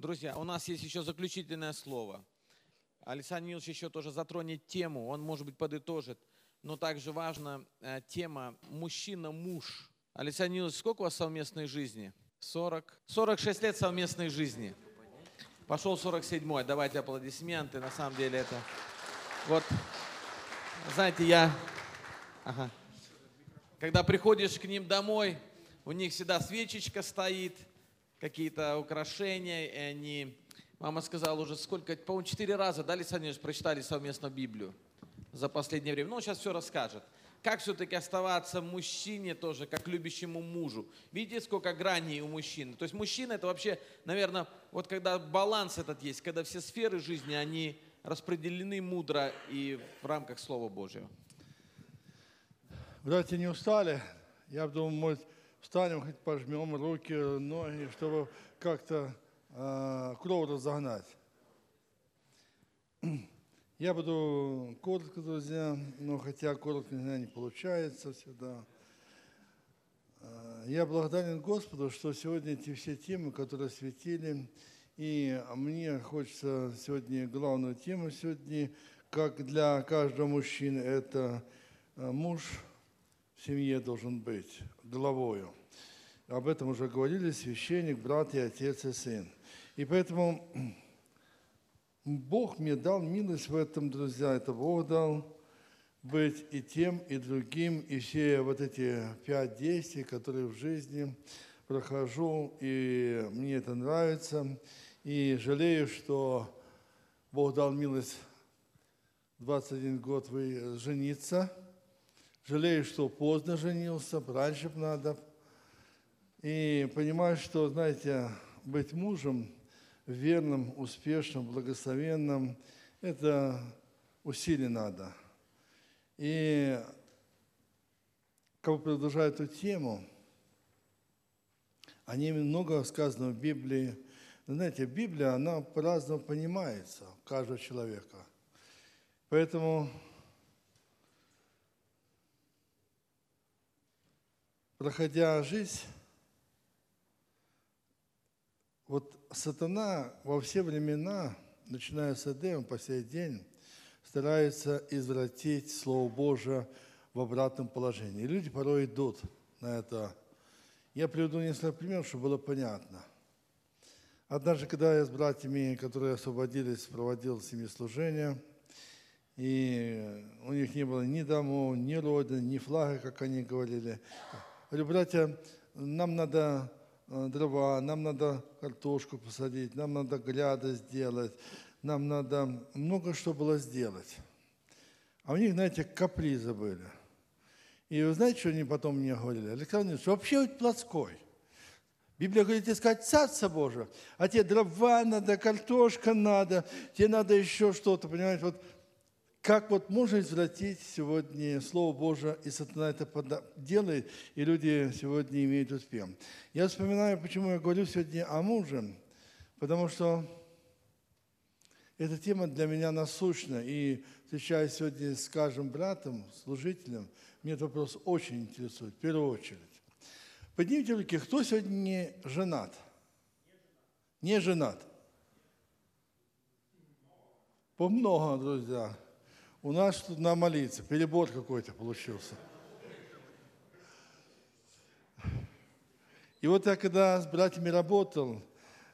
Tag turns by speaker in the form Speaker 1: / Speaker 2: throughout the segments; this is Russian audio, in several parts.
Speaker 1: Друзья, у нас есть еще заключительное слово. Александр Нилович еще тоже затронет тему, он, может быть, подытожит. Но также важна э, тема мужчина-муж. Александр Нилович, сколько у вас совместной жизни? 40? 46 лет совместной жизни. Пошел 47-й. Давайте аплодисменты. На самом деле это... Вот, знаете, я... Ага. Когда приходишь к ним домой, у них всегда свечечка стоит – какие-то украшения, и они... Мама сказала уже сколько, по-моему, четыре раза, да, Александр прочитали совместно Библию за последнее время. Ну, он сейчас все расскажет. Как все-таки оставаться мужчине тоже, как любящему мужу? Видите, сколько граней у мужчины? То есть мужчина это вообще, наверное, вот когда баланс этот есть, когда все сферы жизни, они распределены мудро и в рамках Слова Божьего.
Speaker 2: Братья не устали? Я думаю, может, встанем, хоть пожмем руки, ноги, чтобы как-то э, кровь разогнать. Я буду коротко, друзья, но хотя коротко не получается всегда. Я благодарен Господу, что сегодня эти все темы, которые светили, и мне хочется сегодня главную тему сегодня, как для каждого мужчины, это муж в семье должен быть главою. Об этом уже говорили священник, брат и отец и сын. И поэтому Бог мне дал милость в этом, друзья. Это Бог дал быть и тем, и другим, и все вот эти пять действий, которые в жизни прохожу, и мне это нравится. И жалею, что Бог дал милость 21 год вы жениться. Жалею, что поздно женился, раньше бы надо – и понимаю, что, знаете, быть мужем верным, успешным, благословенным, это усилий надо. И как бы продолжая эту тему, о ней много сказано в Библии. Знаете, Библия, она по-разному понимается у каждого человека. Поэтому проходя жизнь, вот сатана во все времена, начиная с Эдема по сей день, старается извратить Слово Божие в обратном положении. И люди порой идут на это. Я приведу несколько примеров, чтобы было понятно. Однажды, когда я с братьями, которые освободились, проводил семислужение, и у них не было ни домов, ни родины, ни флага, как они говорили. Говорю, братья, нам надо Э, дрова, нам надо картошку посадить, нам надо гляды сделать, нам надо много что было сделать. А у них, знаете, капризы были. И вы знаете, что они потом мне говорили? Александр Ильич, вообще вот плотской. Библия говорит искать Царство Божие, а тебе дрова надо, картошка надо, тебе надо еще что-то, понимаете, вот как вот можно извратить сегодня Слово Божие, и сатана это делает, и люди сегодня имеют успех. Я вспоминаю, почему я говорю сегодня о муже, потому что эта тема для меня насущна, и встречаясь сегодня с каждым братом, служителем, мне этот вопрос очень интересует, в первую очередь. Поднимите руки, кто сегодня не женат? Не женат. По много, друзья. У нас тут на молиться, перебор какой-то получился. И вот я когда с братьями работал,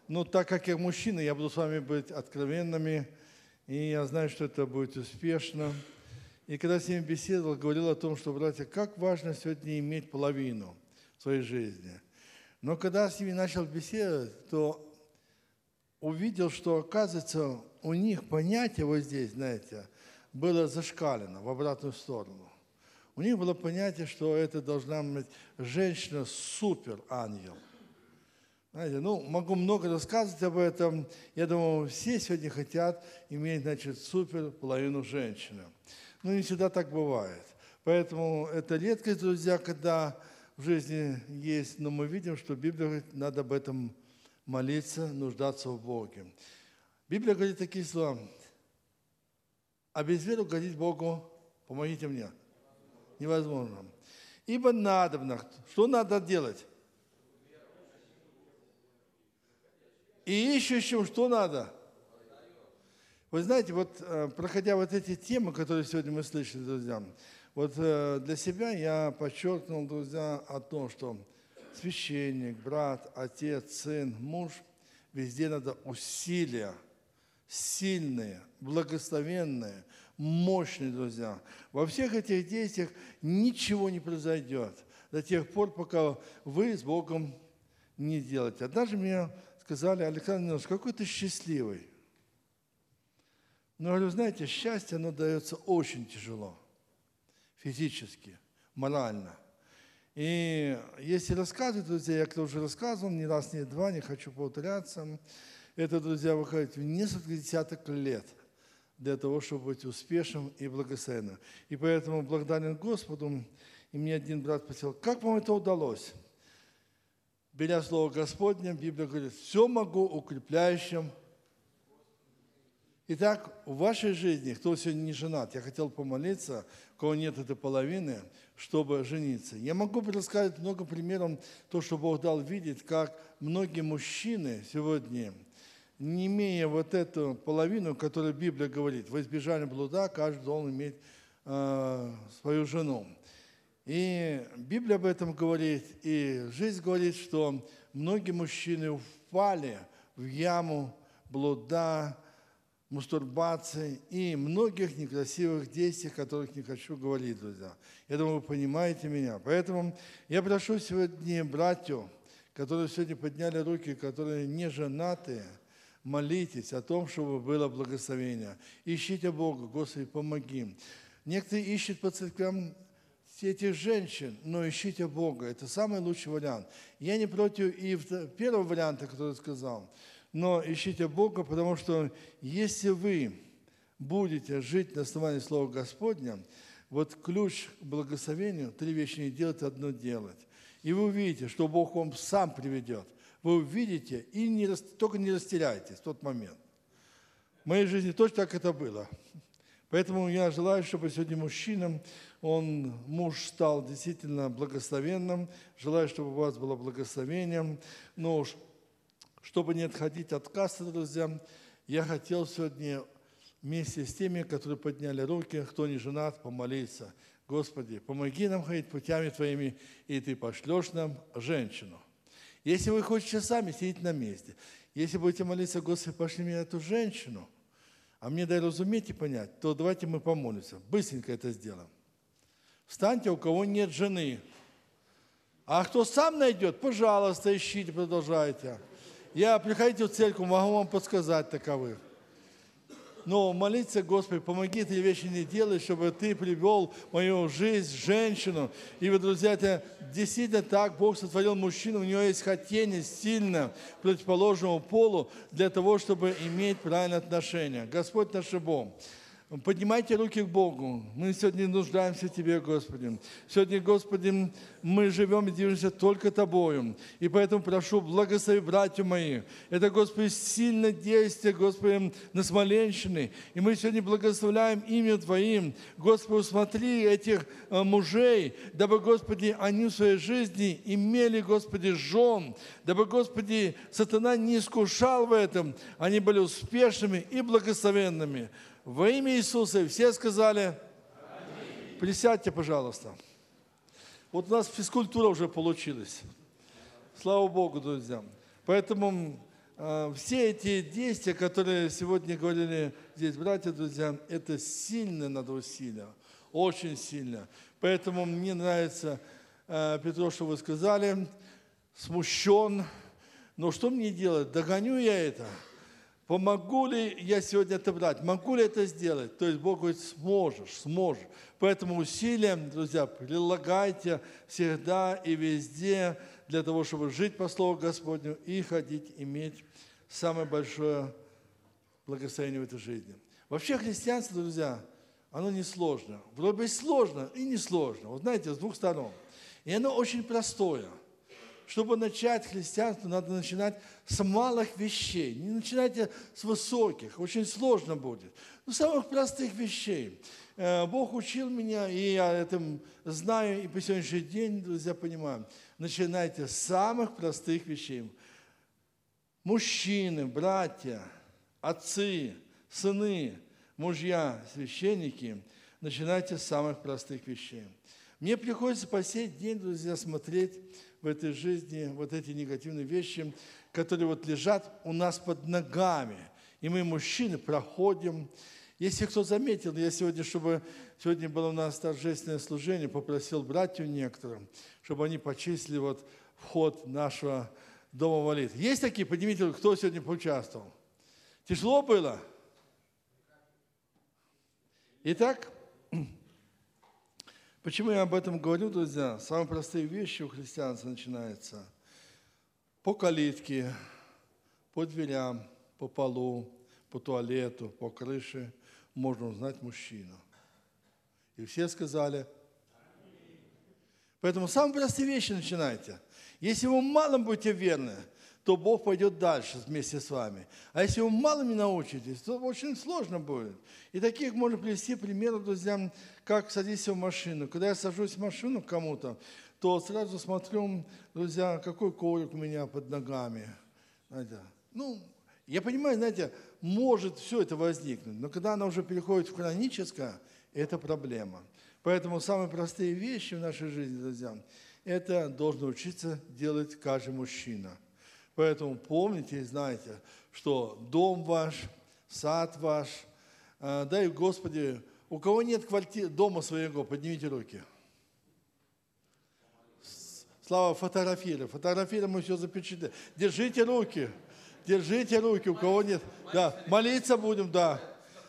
Speaker 2: ну, так как я мужчина, я буду с вами быть откровенными, и я знаю, что это будет успешно. И когда с ними беседовал, говорил о том, что, братья, как важно сегодня иметь половину своей жизни. Но когда с ними начал беседовать, то увидел, что, оказывается, у них понятие вот здесь, знаете, было зашкалено в обратную сторону. У них было понятие, что это должна быть женщина супер-ангел. Знаете, ну, могу много рассказывать об этом. Я думаю, все сегодня хотят иметь, значит, супер половину женщины. Но не всегда так бывает. Поэтому это редкость, друзья, когда в жизни есть, но мы видим, что Библия говорит, надо об этом молиться, нуждаться в Боге. Библия говорит такие слова а без веры угодить Богу, помогите мне, невозможно. Ибо надобно, что надо делать? И ищущим что надо? Вы знаете, вот э, проходя вот эти темы, которые сегодня мы слышали, друзья, вот э, для себя я подчеркнул, друзья, о том, что священник, брат, отец, сын, муж, везде надо усилия, сильные, благословенные, мощные, друзья. Во всех этих действиях ничего не произойдет до тех пор, пока вы с Богом не делаете. Однажды мне сказали, Александр Иванович, какой ты счастливый. Но, говорю, знаете, счастье, оно дается очень тяжело. Физически, морально. И если рассказывать, друзья, я это уже рассказывал, не раз, не два, не хочу повторяться, это, друзья, выходит в несколько десяток лет для того, чтобы быть успешным и благословенным. И поэтому благодарен Господу, и мне один брат спросил, как вам это удалось? Беря Слово Господне, Библия говорит, все могу укрепляющим Итак, в вашей жизни, кто сегодня не женат, я хотел помолиться, у кого нет этой половины, чтобы жениться. Я могу рассказать много примеров, то, что Бог дал видеть, как многие мужчины сегодня, не имея вот эту половину, которую Библия говорит, во избежание блуда каждый должен иметь э, свою жену. И Библия об этом говорит, и жизнь говорит, что многие мужчины впали в яму блуда, мастурбации и многих некрасивых действий, о которых не хочу говорить, друзья. Я думаю, вы понимаете меня. Поэтому я прошу сегодня братьев, которые сегодня подняли руки, которые не женатые, молитесь о том, чтобы было благословение. Ищите Бога, Господи, помоги. Некоторые ищут по церквям этих женщин, но ищите Бога. Это самый лучший вариант. Я не против и первого варианта, который сказал – но ищите Бога, потому что если вы будете жить на основании Слова Господня, вот ключ к благословению, три вещи не делать, одно делать. И вы увидите, что Бог вам сам приведет. Вы увидите и не, только не растеряйтесь в тот момент. В моей жизни точно так это было. Поэтому я желаю, чтобы сегодня мужчинам, он, муж стал действительно благословенным. Желаю, чтобы у вас было благословение. Но уж чтобы не отходить от кассы, друзья, я хотел сегодня вместе с теми, которые подняли руки, кто не женат, помолиться. Господи, помоги нам ходить путями Твоими, и Ты пошлешь нам женщину. Если вы хотите сами сидеть на месте, если будете молиться, Господи, пошли мне эту женщину, а мне дай разуметь и понять, то давайте мы помолимся. Быстренько это сделаем. Встаньте, у кого нет жены. А кто сам найдет, пожалуйста, ищите, продолжайте. Я приходите в церковь, могу вам подсказать таковых. Но молиться, Господи, помоги эти вещи не делать, чтобы Ты привел в мою жизнь женщину. И вы, друзья, это действительно так. Бог сотворил мужчину, у него есть хотение сильно противоположному полу для того, чтобы иметь правильное отношение. Господь наш Бог. Поднимайте руки к Богу. Мы сегодня нуждаемся в Тебе, Господи. Сегодня, Господи, мы живем и движемся только Тобою. И поэтому прошу, благослови братья мои. Это, Господи, сильное действие, Господи, на Смоленщине. И мы сегодня благословляем имя Твоим. Господи, смотри этих э, мужей, дабы, Господи, они в своей жизни имели, Господи, жен, дабы, Господи, сатана не искушал в этом. Они были успешными и благословенными. Во имя Иисуса все сказали, Аминь. присядьте, пожалуйста. Вот у нас физкультура уже получилась. Слава Богу, друзья. Поэтому э, все эти действия, которые сегодня говорили здесь братья, друзья, это сильно надо усилия, очень сильно. Поэтому мне нравится, э, Петро, что вы сказали, смущен. Но что мне делать? Догоню я это – Помогу ли я сегодня отобрать? Могу ли это сделать? То есть Бог говорит, сможешь, сможешь. Поэтому усилием, друзья, прилагайте всегда и везде для того, чтобы жить по Слову Господню и ходить, иметь самое большое благословение в этой жизни. Вообще христианство, друзья, оно не сложно. Вроде бы сложно и не сложно. Вот знаете, с двух сторон. И оно очень простое – чтобы начать христианство, надо начинать с малых вещей. Не начинайте с высоких, очень сложно будет. Ну, самых простых вещей. Э, Бог учил меня, и я этом знаю, и по сегодняшний день, друзья, понимаю. Начинайте с самых простых вещей. Мужчины, братья, отцы, сыны, мужья, священники, начинайте с самых простых вещей. Мне приходится по сей день, друзья, смотреть в этой жизни вот эти негативные вещи, которые вот лежат у нас под ногами. И мы, мужчины, проходим. Если кто заметил, я сегодня, чтобы сегодня было у нас торжественное служение, попросил братьев некоторым, чтобы они почислили вот вход нашего дома молитв. Есть такие? Поднимите, кто сегодня поучаствовал? Тяжело было? Итак, почему я об этом говорю, друзья? Самые простые вещи у христианства начинаются по калитке, по дверям, по полу, по туалету, по крыше можно узнать мужчину. И все сказали, Поэтому самые простые вещи начинайте. Если вы малым будете верны, то Бог пойдет дальше вместе с вами. А если вы малыми научитесь, то очень сложно будет. И таких можно привести примеры, друзья, как садись в машину. Когда я сажусь в машину к кому-то, то сразу смотрю, друзья, какой коврик у меня под ногами. Знаете, ну, я понимаю, знаете, может все это возникнуть, но когда она уже переходит в хроническое, это проблема. Поэтому самые простые вещи в нашей жизни, друзья, это должен учиться делать каждый мужчина – Поэтому помните и знайте, что дом ваш, сад ваш, э, дай Господи, у кого нет квартиры, дома своего, поднимите руки. Слава фотографируй. Фотографируем мы все запечатлели. Держите руки. Держите руки, у кого нет. Да, молиться будем, да.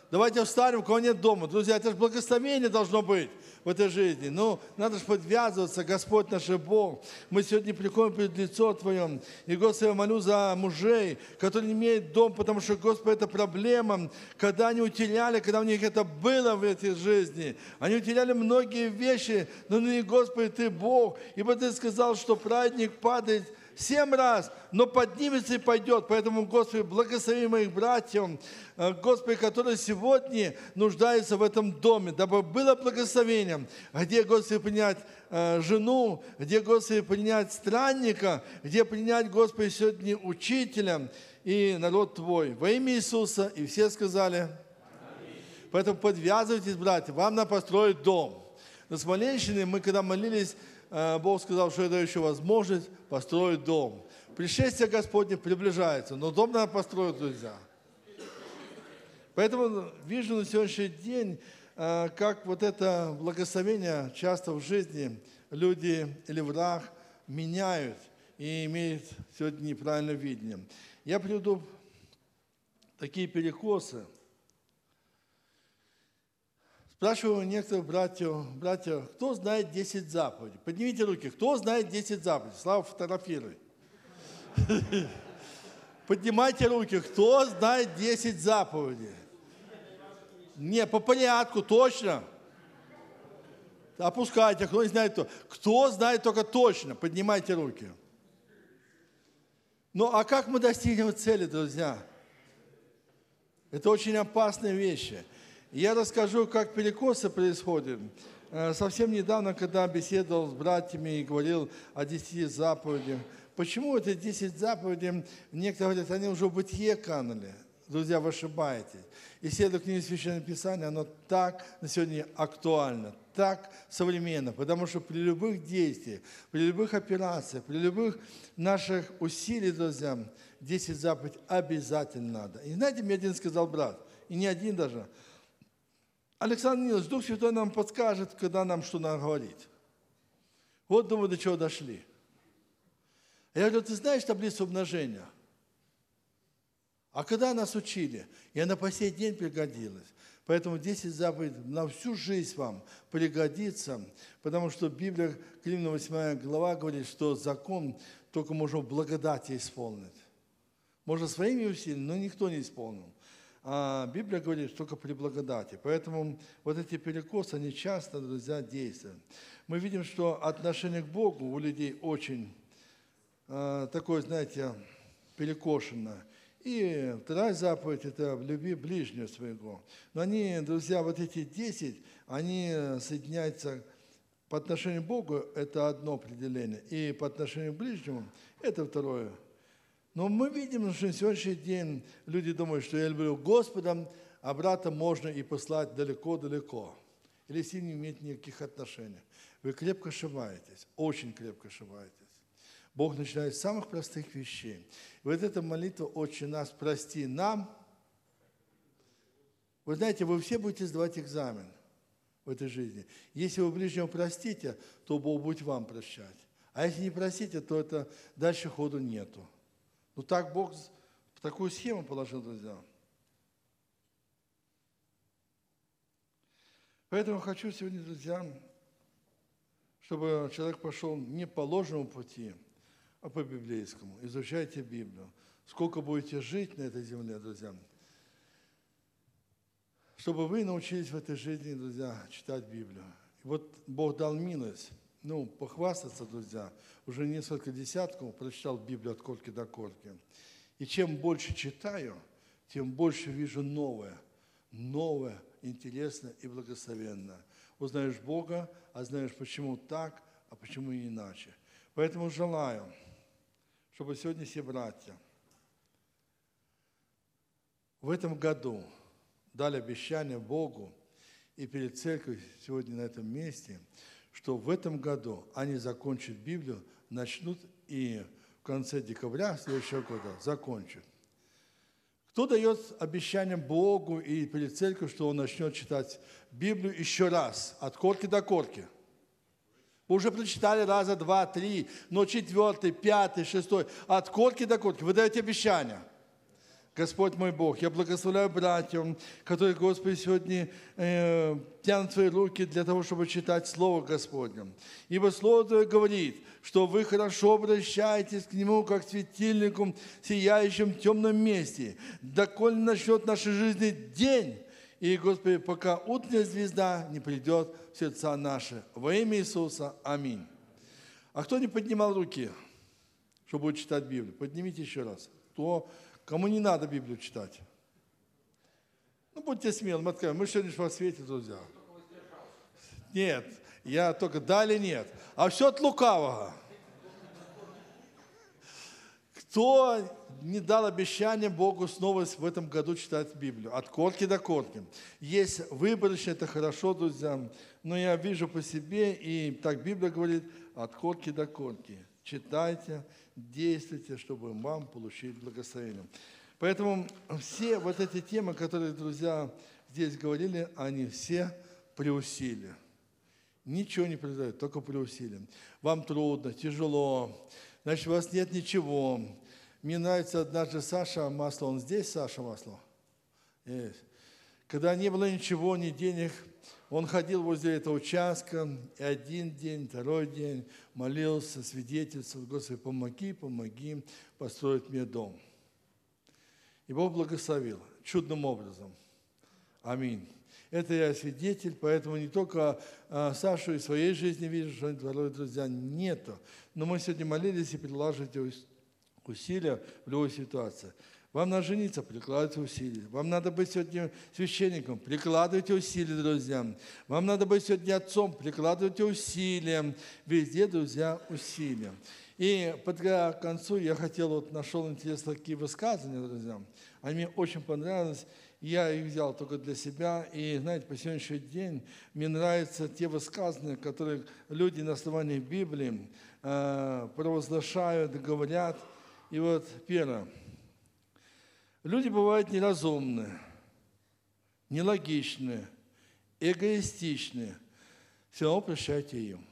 Speaker 2: Давайте встанем, у кого нет дома. Друзья, это же благословение должно быть в этой жизни. Ну, надо же подвязываться, Господь наш Бог. Мы сегодня приходим перед лицо Твоем. И, Господи, я молю за мужей, которые не имеют дом, потому что, Господи, это проблема, когда они утеряли, когда у них это было в этой жизни. Они утеряли многие вещи, но, ну, Господи, Ты Бог. Ибо Ты сказал, что праведник падает семь раз, но поднимется и пойдет. Поэтому, Господи, благослови моих братьев, э, Господи, которые сегодня нуждаются в этом доме, дабы было благословением, где, Господи, принять э, жену, где, Господи, принять странника, где принять, Господи, сегодня учителя и народ Твой. Во имя Иисуса. И все сказали. Поэтому подвязывайтесь, братья, вам надо построить дом. На Смоленщине мы, когда молились, Бог сказал, что это еще возможность построить дом. Пришествие Господне приближается, но дом надо построить, друзья. Поэтому вижу на сегодняшний день, э, как вот это благословение часто в жизни люди или враг меняют и имеют сегодня неправильное видение. Я приведу такие перекосы – Спрашиваю некоторых братьев, братья, кто знает 10 заповедей? Поднимите руки, кто знает 10 заповедей? Слава, фотографируй. Поднимайте руки, кто знает 10 заповедей? Не, по порядку, точно. Опускайте, кто не знает то. Кто знает только точно, поднимайте руки. Ну, а как мы достигнем цели, друзья? Это очень опасные вещи. Я расскажу, как перекосы происходят. Э, совсем недавно, когда беседовал с братьями и говорил о десяти заповедях, почему это десять заповедей, некоторые говорят, они уже в бытие канули. Друзья, вы ошибаетесь. Исследуя книгу Священного Писания, оно так на сегодня актуально, так современно, потому что при любых действиях, при любых операциях, при любых наших усилиях, друзья, 10 заповедей обязательно надо. И знаете, мне один сказал брат, и не один даже, Александр Нилович, Дух Святой нам подскажет, когда нам что надо говорить. Вот, думаю, до чего дошли. Я говорю, ты знаешь таблицу умножения? А когда нас учили? И она по сей день пригодилась. Поэтому 10 заповедей на всю жизнь вам пригодится, потому что Библия, Климна 8 глава говорит, что закон только можно в благодати исполнить. Можно своими усилиями, но никто не исполнил. А Библия говорит, только при благодати. Поэтому вот эти перекосы, они часто, друзья, действуют. Мы видим, что отношение к Богу у людей очень э, такое, знаете, перекошенное. И вторая заповедь – это «люби ближнего своего». Но они, друзья, вот эти десять, они соединяются по отношению к Богу – это одно определение, и по отношению к ближнему – это второе. Но мы видим, что на сегодняшний день люди думают, что я люблю Господа, а брата можно и послать далеко-далеко. Или с ним не иметь никаких отношений. Вы крепко ошибаетесь, очень крепко ошибаетесь. Бог начинает с самых простых вещей. И вот эта молитва «Отче нас, прости нам». Вы знаете, вы все будете сдавать экзамен в этой жизни. Если вы ближнего простите, то Бог будет вам прощать. А если не простите, то это дальше ходу нету. Ну так Бог такую схему положил, друзья. Поэтому хочу сегодня, друзья, чтобы человек пошел не по ложному пути, а по библейскому. Изучайте Библию. Сколько будете жить на этой земле, друзья, чтобы вы научились в этой жизни, друзья, читать Библию. И вот Бог дал милость, ну, похвастаться, друзья, уже несколько десятков прочитал Библию от корки до корки. И чем больше читаю, тем больше вижу новое, новое, интересно и благословенно. Узнаешь Бога, а знаешь, почему так, а почему иначе. Поэтому желаю, чтобы сегодня все братья в этом году дали обещание Богу и перед церковью сегодня на этом месте, что в этом году они закончат Библию, начнут и в конце декабря следующего года закончат. Кто дает обещание Богу и перед церковью, что он начнет читать Библию еще раз, от корки до корки? Вы уже прочитали раза два, три, но четвертый, пятый, шестой, от корки до корки. Вы даете обещание – Господь мой Бог, я благословляю братьям, которые, Господи, сегодня э, тянут свои руки для того, чтобы читать Слово Господне. Ибо Слово Твое говорит, что вы хорошо обращаетесь к Нему, как к светильнику, сияющим в темном месте, доколе начнет нашей жизни день, и, Господи, пока утренняя звезда не придет в сердца наши. Во имя Иисуса. Аминь. А кто не поднимал руки, чтобы читать Библию? Поднимите еще раз. Кто Кому не надо Библию читать? Ну, будьте смелы, мы откроем. Мы сегодня во свете, друзья. Нет, я только да или нет. А все от лукавого. Кто не дал обещание Богу снова в этом году читать Библию? От корки до корки. Есть выборочно, это хорошо, друзья. Но я вижу по себе, и так Библия говорит, от корки до корки. Читайте, действуйте, чтобы вам получить благословение. Поэтому все вот эти темы, которые, друзья, здесь говорили, они все преусили. Ничего не произойдет, только преусили. Вам трудно, тяжело, значит, у вас нет ничего. Мне нравится однажды Саша Масло, он здесь, Саша Масло? Есть. Когда не было ничего, ни денег, он ходил возле этого участка, и один день, второй день молился, свидетельствовал, Господи, помоги, помоги построить мне дом. И Бог благословил чудным образом. Аминь. Это я свидетель, поэтому не только а, Сашу из своей жизни вижу, что дорогие друзья, нету. Но мы сегодня молились и приложите усилия в любой ситуации. Вам надо жениться, прикладывайте усилия. Вам надо быть сегодня священником, прикладывайте усилия, друзья. Вам надо быть сегодня отцом, прикладывайте усилия. Везде, друзья, усилия. И под концу я хотел, вот нашел интересные такие высказывания, друзья. Они мне очень понравились. Я их взял только для себя. И, знаете, по сегодняшний день мне нравятся те высказывания, которые люди на основании Библии э, провозглашают, говорят. И вот первое – Люди бывают неразумные, нелогичные, эгоистичные. Все равно прощайте им.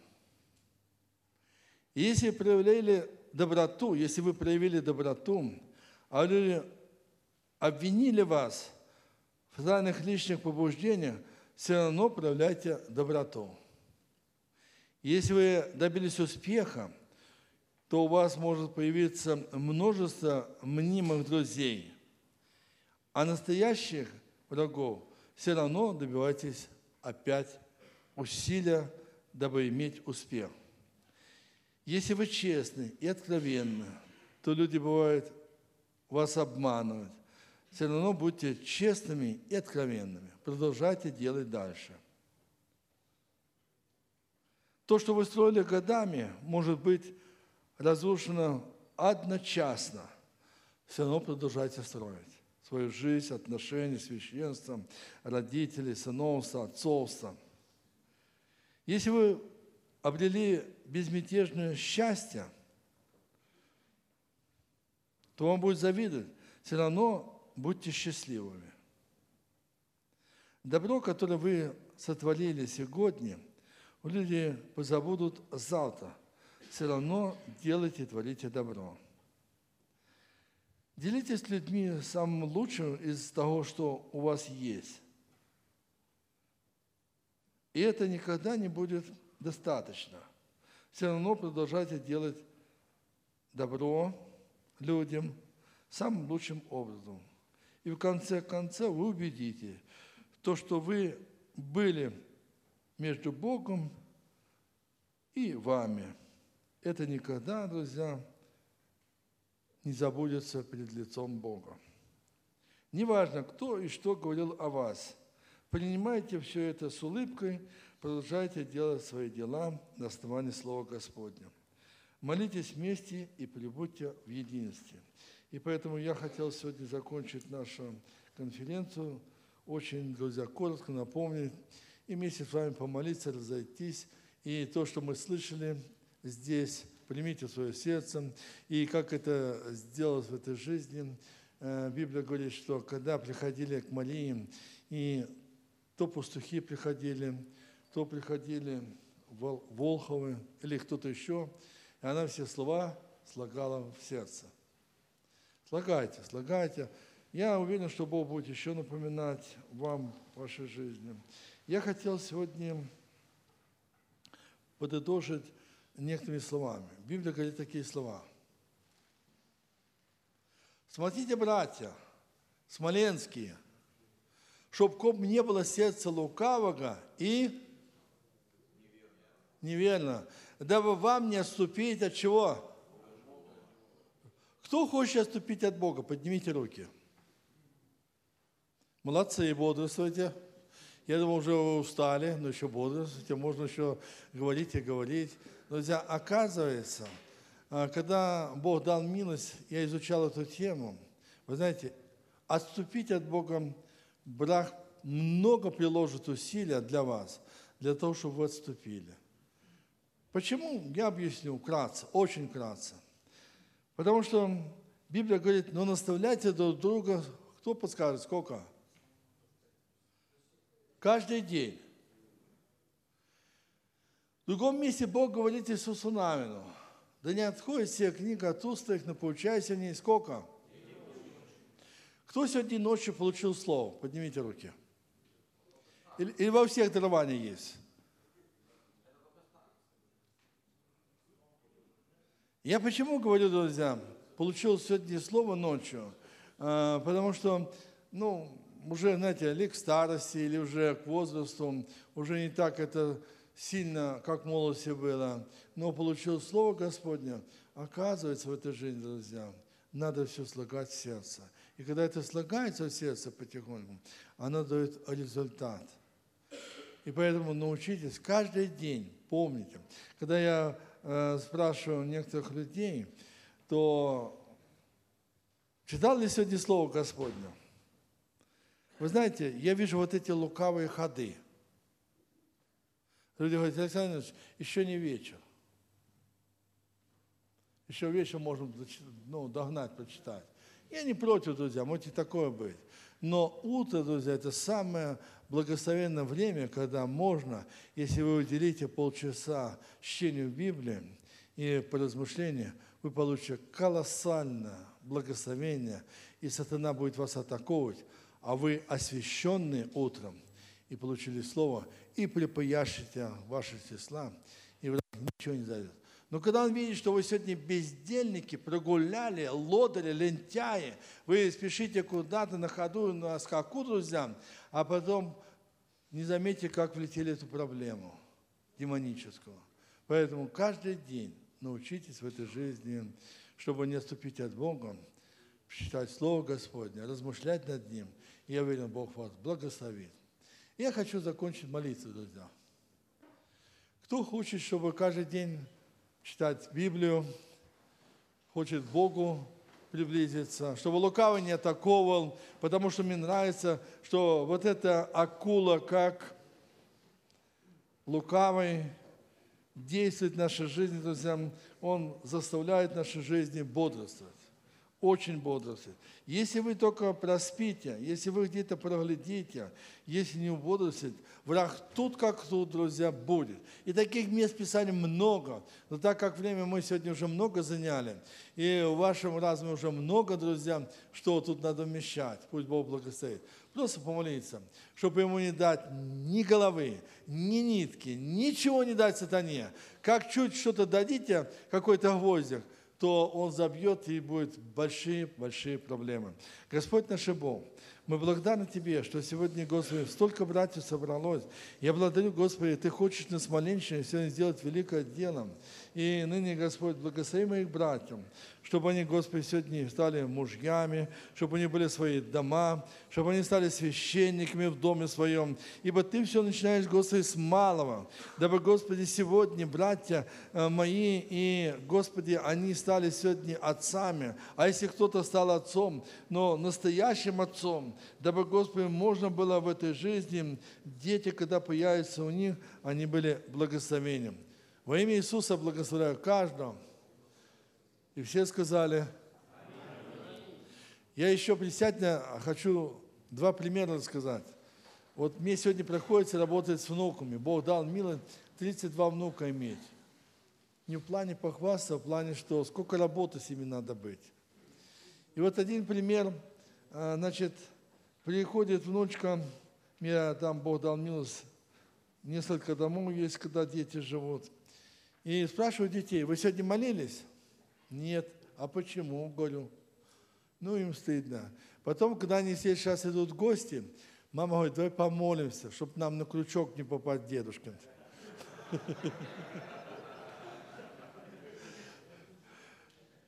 Speaker 2: Если проявили доброту, если вы проявили доброту, а люди обвинили вас в разных личных побуждениях, все равно проявляйте доброту. Если вы добились успеха, то у вас может появиться множество мнимых друзей – а настоящих врагов все равно добивайтесь опять усилия, дабы иметь успех. Если вы честны и откровенны, то люди бывают вас обманывать. Все равно будьте честными и откровенными. Продолжайте делать дальше. То, что вы строили годами, может быть разрушено одночасно – все равно продолжайте строить свою жизнь, отношения, священством, родителей, сыновства, отцовства. Если вы обрели безмятежное счастье, то вам будет завидовать. Все равно будьте счастливыми. Добро, которое вы сотворили сегодня, люди позабудут завтра. Все равно делайте творите добро. Делитесь с людьми самым лучшим из того, что у вас есть. И это никогда не будет достаточно. Все равно продолжайте делать добро людям самым лучшим образом. И в конце концов вы убедите, то, что вы были между Богом и вами, это никогда, друзья, не забудется перед лицом Бога. Неважно, кто и что говорил о вас, принимайте все это с улыбкой, продолжайте делать свои дела на основании Слова Господня. Молитесь вместе и прибудьте в единстве. И поэтому я хотел сегодня закончить нашу конференцию, очень, друзья, коротко напомнить, и вместе с вами помолиться, разойтись. И то, что мы слышали здесь, примите свое сердце. И как это сделать в этой жизни, э, Библия говорит, что когда приходили к Марии, и то пастухи приходили, то приходили Волховы или кто-то еще, и она все слова слагала в сердце. Слагайте, слагайте. Я уверен, что Бог будет еще напоминать вам в вашей жизни. Я хотел сегодня подытожить некоторыми словами. Библия говорит такие слова. Смотрите, братья, смоленские, чтоб ком не было сердца лукавого и неверно, дабы вам не отступить от чего? Кто хочет отступить от Бога? Поднимите руки. Молодцы, бодрствуйте. Я думаю, уже устали, но еще бодрствуйте. Можно еще говорить и говорить. Друзья, оказывается, а, когда Бог дал милость, я изучал эту тему. Вы знаете, отступить от Бога, брак много приложит усилия для вас, для того, чтобы вы отступили. Почему? Я объясню вкратце, очень вкратце. Потому что Библия говорит, ну наставляйте друг друга, кто подскажет, сколько? Каждый день. В другом месте Бог говорит Иисусу Навину, да не отходит все книга от уст их, но получайся в ней сколько? Кто сегодня ночью получил слово? Поднимите руки. Или, или во всех дарованиях есть? Я почему говорю, друзья, получил сегодня слово ночью? А, потому что, ну, уже, знаете, или к старости, или уже к возрасту, уже не так это сильно, как в молодости было, но получил Слово Господне, оказывается в этой жизни, друзья, надо все слагать в сердце. И когда это слагается в сердце потихоньку, оно дает результат. И поэтому научитесь каждый день, помните. Когда я э, спрашиваю некоторых людей, то читал ли сегодня Слово Господне? Вы знаете, я вижу вот эти лукавые ходы – Люди говорят, Александр Ильич, еще не вечер. Еще вечер можно ну, догнать, почитать. Я не против, друзья, можете такое быть. Но утро, друзья, это самое благословенное время, когда можно, если вы уделите полчаса чтению Библии и по размышлению, вы получите колоссальное благословение, и сатана будет вас атаковать, а вы освященные утром и получили слово, и припаяшите ваши числа, и враг ничего не зайдет. Но когда он видит, что вы сегодня бездельники, прогуляли, лодали, лентяи, вы спешите куда-то на ходу, на скаку, друзья, а потом не заметите, как влетели эту проблему демоническую. Поэтому каждый день научитесь в этой жизни, чтобы не отступить от Бога, читать Слово Господне, размышлять над Ним. И я уверен, Бог вас благословит. Я хочу закончить молиться, друзья. Кто хочет, чтобы каждый день читать Библию, хочет Богу приблизиться, чтобы лукавый не атаковал, потому что мне нравится, что вот эта акула, как лукавый, действует в нашей жизни, друзья, он заставляет нашей жизни бодрствовать очень бодрствует. Если вы только проспите, если вы где-то проглядите, если не убодрствуете, враг тут как тут, друзья, будет. И таких мест Писания много. Но так как время мы сегодня уже много заняли, и в вашем разуме уже много, друзья, что тут надо вмещать, пусть Бог благословит. Просто помолиться, чтобы ему не дать ни головы, ни нитки, ничего не дать сатане. Как чуть что-то дадите, какой-то гвоздик, то он забьет и будет большие-большие проблемы. Господь наш Бог, мы благодарны Тебе, что сегодня, Господи, столько братьев собралось. Я благодарю, Господи, Ты хочешь нас маленьше сегодня сделать великое дело. И ныне, Господь, благослови моих братьев, чтобы они, Господи, сегодня стали мужьями, чтобы они были свои дома, чтобы они стали священниками в доме своем. Ибо Ты все начинаешь, Господи, с малого. Дабы, Господи, сегодня братья э, мои и, Господи, они стали сегодня отцами. А если кто-то стал отцом, но настоящим отцом, дабы, Господи, можно было в этой жизни, дети, когда появятся у них, они были благословением. Во имя Иисуса благословляю каждого, и все сказали, я еще председательно хочу два примера рассказать. Вот мне сегодня приходится работать с внуками. Бог дал милость 32 внука иметь. Не в плане похвастаться, а в плане, что сколько работы с ними надо быть. И вот один пример, а, значит, приходит внучка, мне там Бог дал милость, несколько домов есть, когда дети живут. И спрашиваю детей, вы сегодня молились? Нет. А почему? Говорю. Ну, им стыдно. Потом, когда они сейчас идут в гости, мама говорит, давай помолимся, чтобы нам на крючок не попасть дедушкин.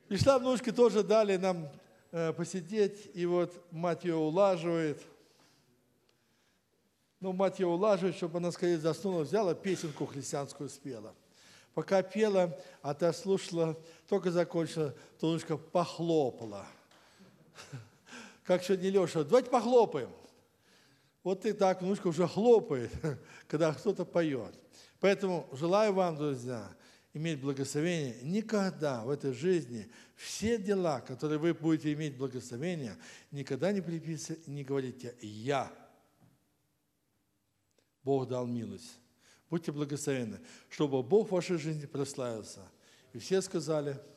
Speaker 2: Пришла внучка, тоже дали нам э, посидеть, и вот мать ее улаживает. Ну, мать ее улаживает, чтобы она скорее заснула, взяла песенку христианскую спела – Пока пела, а та слушала, только закончила, то Тонушка похлопала. Как сегодня Леша, давайте похлопаем. Вот и так внучка уже хлопает, когда кто-то поет. Поэтому желаю вам, друзья, иметь благословение. Никогда в этой жизни все дела, которые вы будете иметь благословение, никогда не приписывайте, не говорите «я». Бог дал милость. Будьте благословенны, чтобы Бог в вашей жизни прославился. И все сказали –